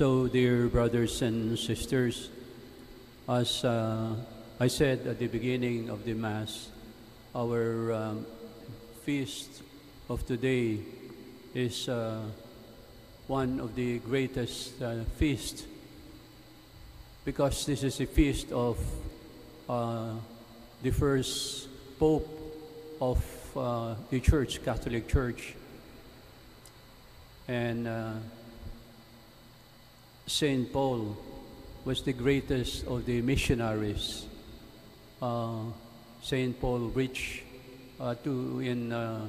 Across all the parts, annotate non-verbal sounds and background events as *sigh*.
So, dear brothers and sisters, as uh, I said at the beginning of the Mass, our um, feast of today is uh, one of the greatest uh, feasts because this is a feast of uh, the first Pope of uh, the Church, Catholic Church. And Saint Paul was the greatest of the missionaries. Uh, Saint Paul reached uh, to in uh,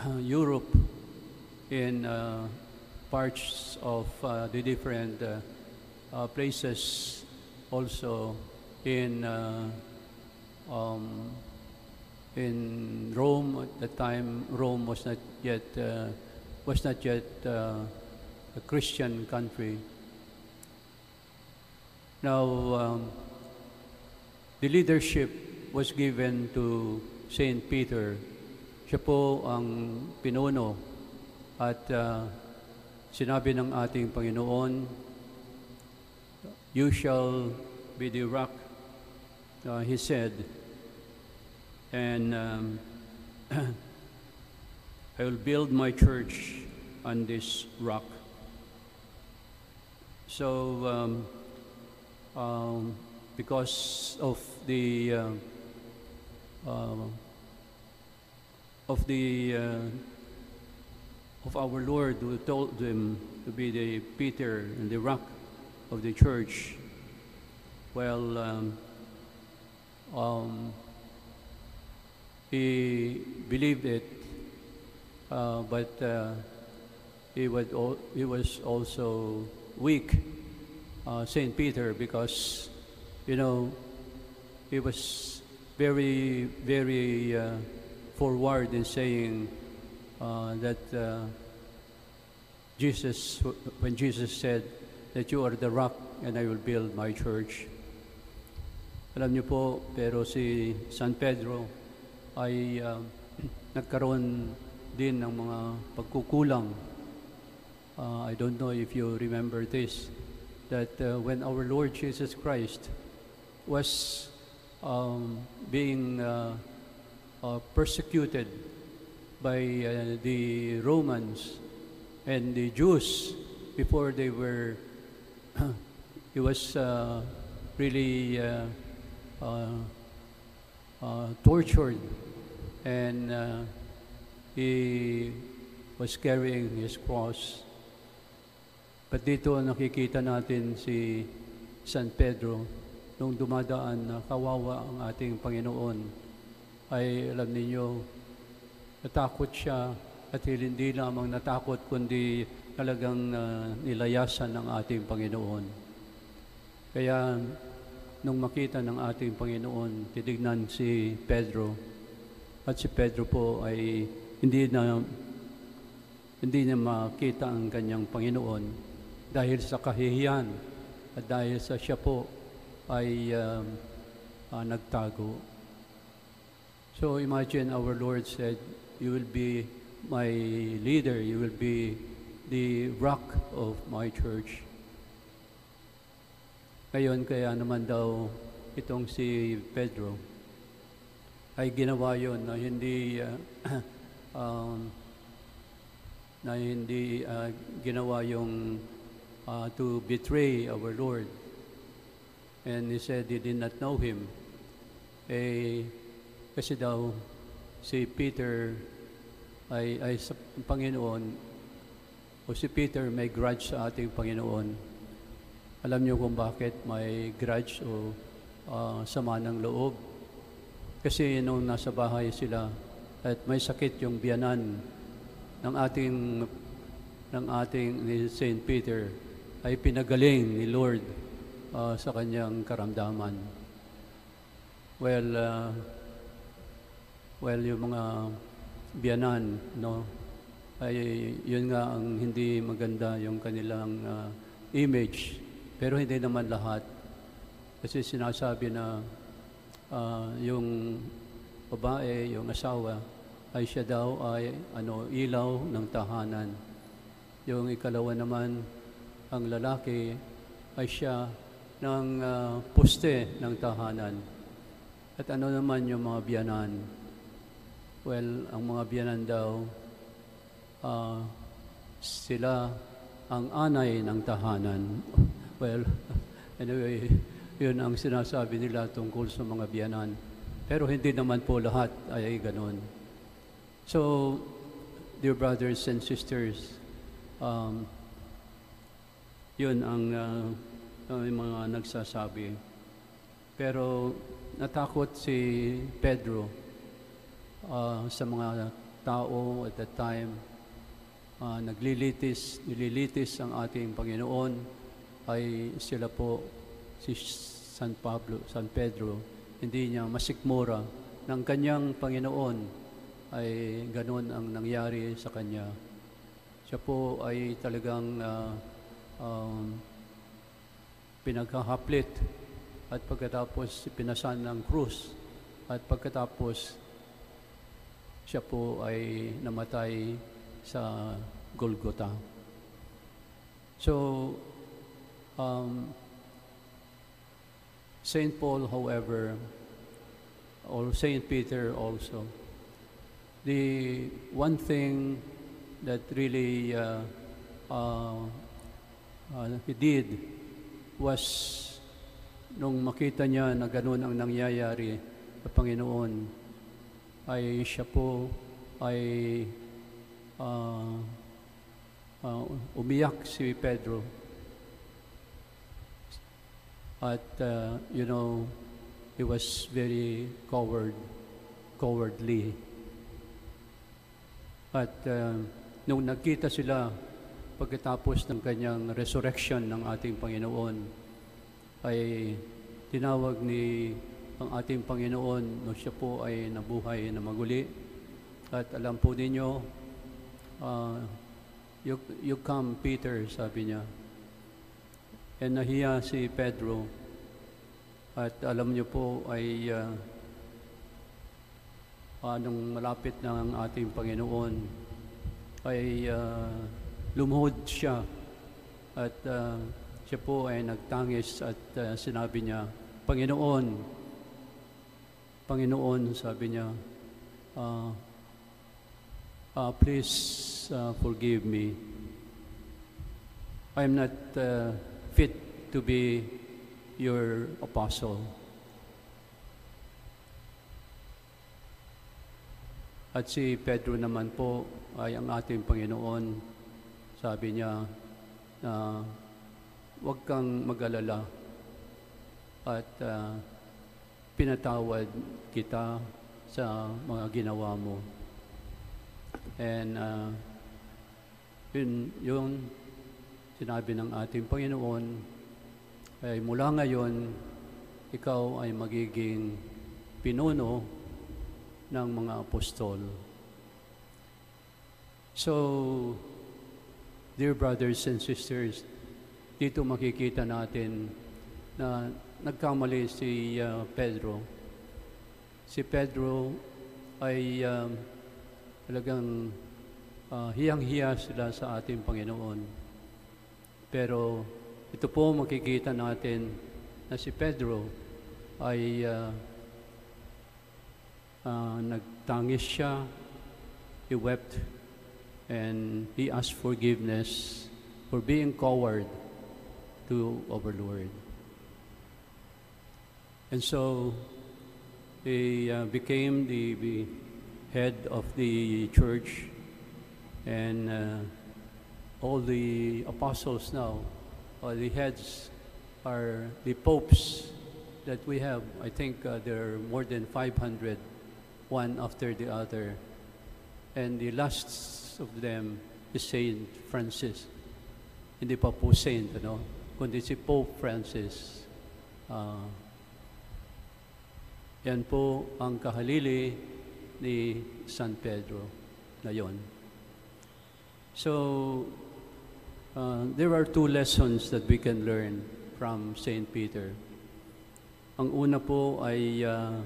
*clears throat* Europe, in uh, parts of uh, the different uh, places, also in um, in Rome at the time. Rome was not yet was not yet a Christian country. Now, um, the leadership was given to Saint Peter. Siya po ang pinuno at uh, sinabi ng ating Panginoon, You shall be the rock, uh, he said, and um, *clears throat* I will build my church on this rock. So, um, um, because of the uh, uh, of the uh, of our Lord who told them to be the Peter and the rock of the church. Well, um, um, he believed it, uh, but uh, he, would he was also weak, uh, Saint Peter, because you know he was very, very uh, forward in saying uh, that uh, Jesus, when Jesus said that you are the rock and I will build my church. Alam niyo po, pero si San Pedro ay uh, *clears throat* nagkaroon din ng mga pagkukulang. Uh, I don't know if you remember this, that uh, when our Lord Jesus Christ was um, being uh, uh, persecuted by uh, the Romans and the Jews before they were, *clears throat* he was uh, really uh, tortured and he was carrying his cross. But dito nakikita natin si San Pedro nung dumadaan na kawawa ang ating Panginoon. Ay alam ninyo natakot siya at hindi lamang natakot kundi talagang uh, nilayasan ng ating Panginoon. Kaya nung makita ng ating Panginoon, titignan si Pedro. At si Pedro po ay hindi na hindi niya makita ang kanyang Panginoon dahil sa kahihiyan at dahil sa siya po ay um, uh, nagtago. So imagine our Lord said, you will be my leader, you will be the rock of my church. Ngayon, kaya naman daw itong si Pedro ay ginawa yon na hindi uh, *clears throat* um, na hindi uh, ginawa yung uh, to betray our Lord. And he said he did not know him. Eh, kasi daw si Peter ay, ay sa Panginoon o si Peter may grudge sa ating Panginoon. Alam niyo kung bakit may grudge o uh, sama ng loob. Kasi nung nasa bahay sila at may sakit yung biyanan ng ating ng ating ni Saint Peter ay pinagaling ni Lord uh, sa kanyang karamdaman. Well, uh, well yung mga biyanan, no, ay yun nga ang hindi maganda yung kanilang uh, image. Pero hindi naman lahat. Kasi sinasabi na uh, yung babae, yung asawa, ay siya daw ay ano ilaw ng tahanan. Yung ikalawa naman ang lalaki ay siya ng ah, poste ng tahanan. At ano naman yung mga biyanan? Well, ang mga biyanan daw, ah, sila ang anay ng tahanan. Well, *laughs* anyway, yun ang sinasabi nila tungkol sa mga biyanan. Pero hindi naman po lahat ay ganun. So, dear brothers and sisters, um, yun ang uh, mga nagsasabi. Pero natakot si Pedro uh, sa mga tao at that time. Uh, naglilitis, nililitis ang ating Panginoon ay sila po si San Pablo, San Pedro, hindi niya masikmura ng kanyang Panginoon ay ganun ang nangyari sa kanya. Siya po ay talagang uh, um, pinaghahaplit at pagkatapos pinasan ng krus at pagkatapos siya po ay namatay sa Golgotha. So, um, Saint Paul, however, or Saint Peter also, the one thing that really uh, uh, uh, he did was nung makita niya na ganun ang nangyayari sa Panginoon, ay siya po ay uh, uh, umiyak si Pedro. At, uh, you know, he was very coward, cowardly. At uh, nung nagkita sila pagkatapos ng kanyang resurrection ng ating Panginoon, ay tinawag ni ang ating Panginoon no siya po ay nabuhay na maguli. At alam po ninyo, uh, you, you come, Peter, sabi niya. And nahiya si Pedro. At alam niyo po ay uh, anong malapit na ang ating Panginoon ay uh, lumuhod siya at uh, siya po ay nagtangis at uh, sinabi niya, Panginoon, Panginoon, sabi niya, uh, uh, please uh, forgive me. I'm not uh, fit to be your apostle. At si Pedro naman po ay ang ating Panginoon. Sabi niya na huwag kang mag-alala at uh, pinatawad kita sa mga ginawa mo. And uh, yun, yun sinabi ng ating Panginoon ay mula ngayon ikaw ay magiging pinuno ng mga apostol. So, dear brothers and sisters, dito makikita natin na nagkamali si uh, Pedro. Si Pedro ay uh, talagang uh, hiyang-hiya sila sa ating Panginoon. Pero ito po makikita natin na si Pedro ay uh, uh, nagtangis siya, he wept, and he asked forgiveness for being coward to our Lord. And so he uh, became the, the head of the church, and uh, all the apostles now, all the heads are the popes that we have. I think uh, there are more than 500, one after the other. And the last of them is Saint Francis. Hindi pa po saint, ano? Kundi si Pope Francis. Uh, yan po ang kahalili ni San Pedro na yon. So, uh, there are two lessons that we can learn from Saint Peter. Ang una po ay uh,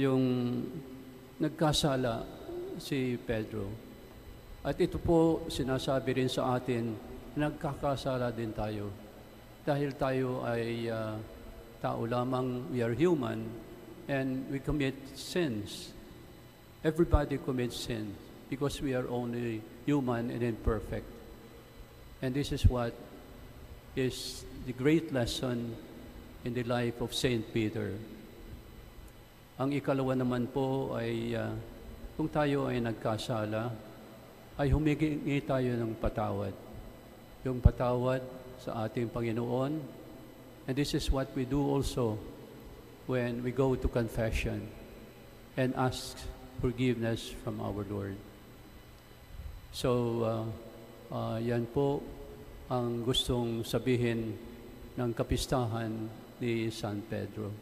yung nagkasala si Pedro. At ito po sinasabi rin sa atin nagkakasala din tayo. Dahil tayo ay ah, tao lamang, we are human, and we commit sins. Everybody commits sin because we are only human and imperfect. And this is what is the great lesson in the life of Saint Peter. Ang ikalawa naman po ay ah, kung tayo ay nagkasala, ay humingi tayo ng patawad. Yung patawad sa ating Panginoon. And this is what we do also when we go to confession and ask forgiveness from our Lord. So, uh, uh, yan po ang gustong sabihin ng kapistahan ni San Pedro.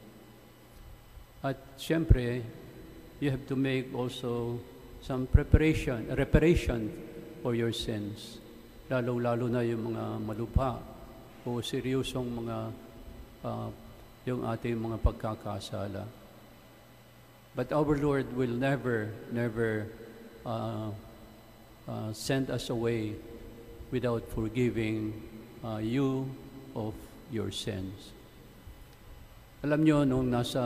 At siyempre, you have to make also some preparation, reparation for your sins. Lalo-lalo na yung mga malubha o seryosong mga uh, yung ating mga pagkakasala. But our Lord will never, never uh, uh, send us away without forgiving uh, you of your sins. Alam nyo, nung nasa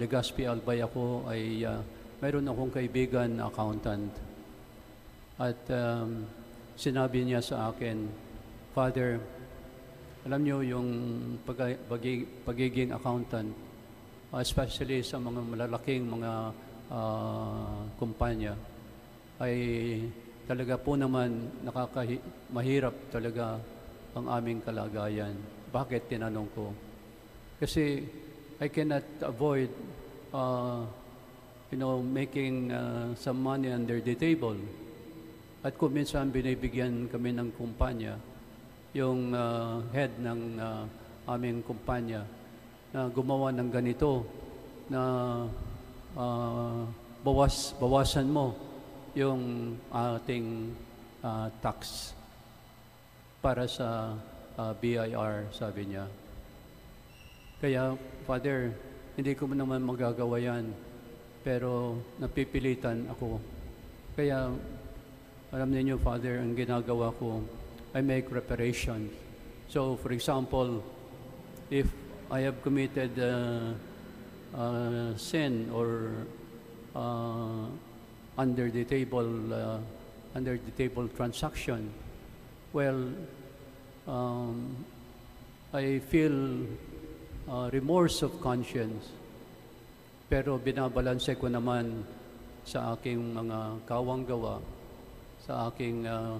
Legazpi Albay ako, ay uh, mayroon akong kaibigan na accountant. At um, sinabi niya sa akin, Father, alam nyo yung pag- pagi- pagiging accountant, uh, especially sa mga malalaking mga uh, kumpanya, ay talaga po naman nakakahi- talaga ang aming kalagayan. Bakit tinanong ko? Kasi I cannot avoid uh, you know, making uh, some money under the table. At kung minsan binibigyan kami ng kumpanya, yung uh, head ng uh, aming kumpanya na gumawa ng ganito na uh, bawas bawasan mo yung ating uh, tax para sa uh, BIR sabi niya kaya father hindi ko naman magagawa yan pero napipilitan ako kaya alam niyo father ang ginagawa ko I make reparation. So, for example, if I have committed uh, uh, sin or uh, under the table uh, under the table transaction, well, um, I feel uh, remorse of conscience. Pero binabalanse ko naman sa aking mga kawang gawa, sa aking uh,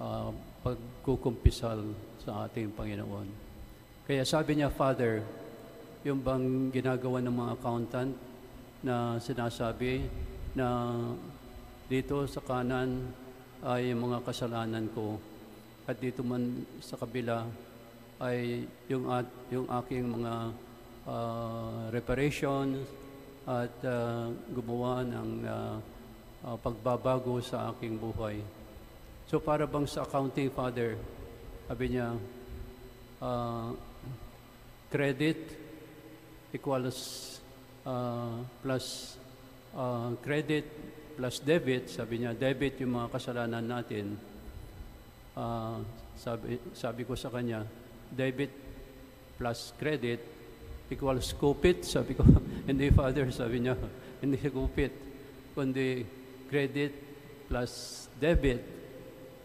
uh, pagkukumpisal sa ating Panginoon. Kaya sabi niya, Father, yung bang ginagawa ng mga accountant na sinasabi na dito sa kanan ay mga kasalanan ko at dito man sa kabila ay yung at yung aking mga uh, reparations at uh, gumawa ng uh, uh, pagbabago sa aking buhay. So para bang sa accounting father, sabi niya, uh, credit equals uh, plus uh, credit plus debit, sabi niya, debit yung mga kasalanan natin. Uh, sabi, sabi ko sa kanya, debit plus credit equals kupit. Sabi ko, *laughs* hindi father, sabi niya, *laughs* hindi kupit, kundi credit plus debit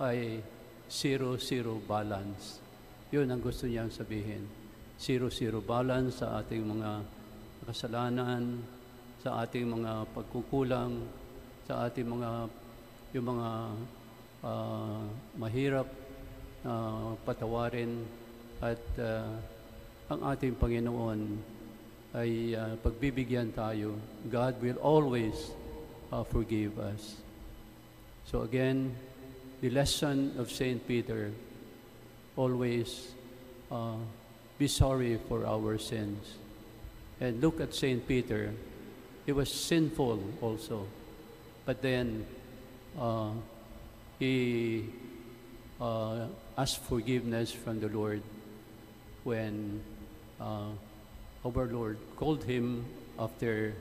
ay zero-zero balance. Yun ang gusto niyang sabihin. Zero-zero balance sa ating mga kasalanan, sa ating mga pagkukulang, sa ating mga yung mga uh, mahirap na uh, patawarin at uh, ang ating Panginoon ay uh, pagbibigyan tayo. God will always uh, forgive us. So again, the lesson of St. Peter always uh, be sorry for our sins. And look at St. Peter. He was sinful also. But then uh, he uh, asked forgiveness from the Lord when uh, our Lord called him after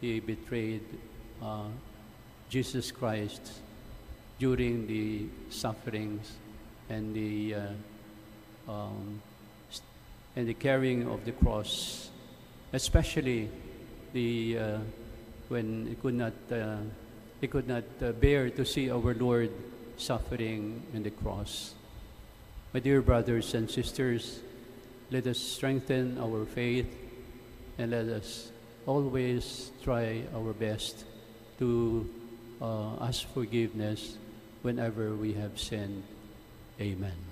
he betrayed uh, Jesus Christ during the sufferings and the uh, um, and the carrying of the cross, especially the uh, when he could not uh, he could not uh, bear to see our Lord suffering in the cross. My dear brothers and sisters, let us strengthen our faith and let us always try our best to uh, ask forgiveness whenever we have sinned. Amen.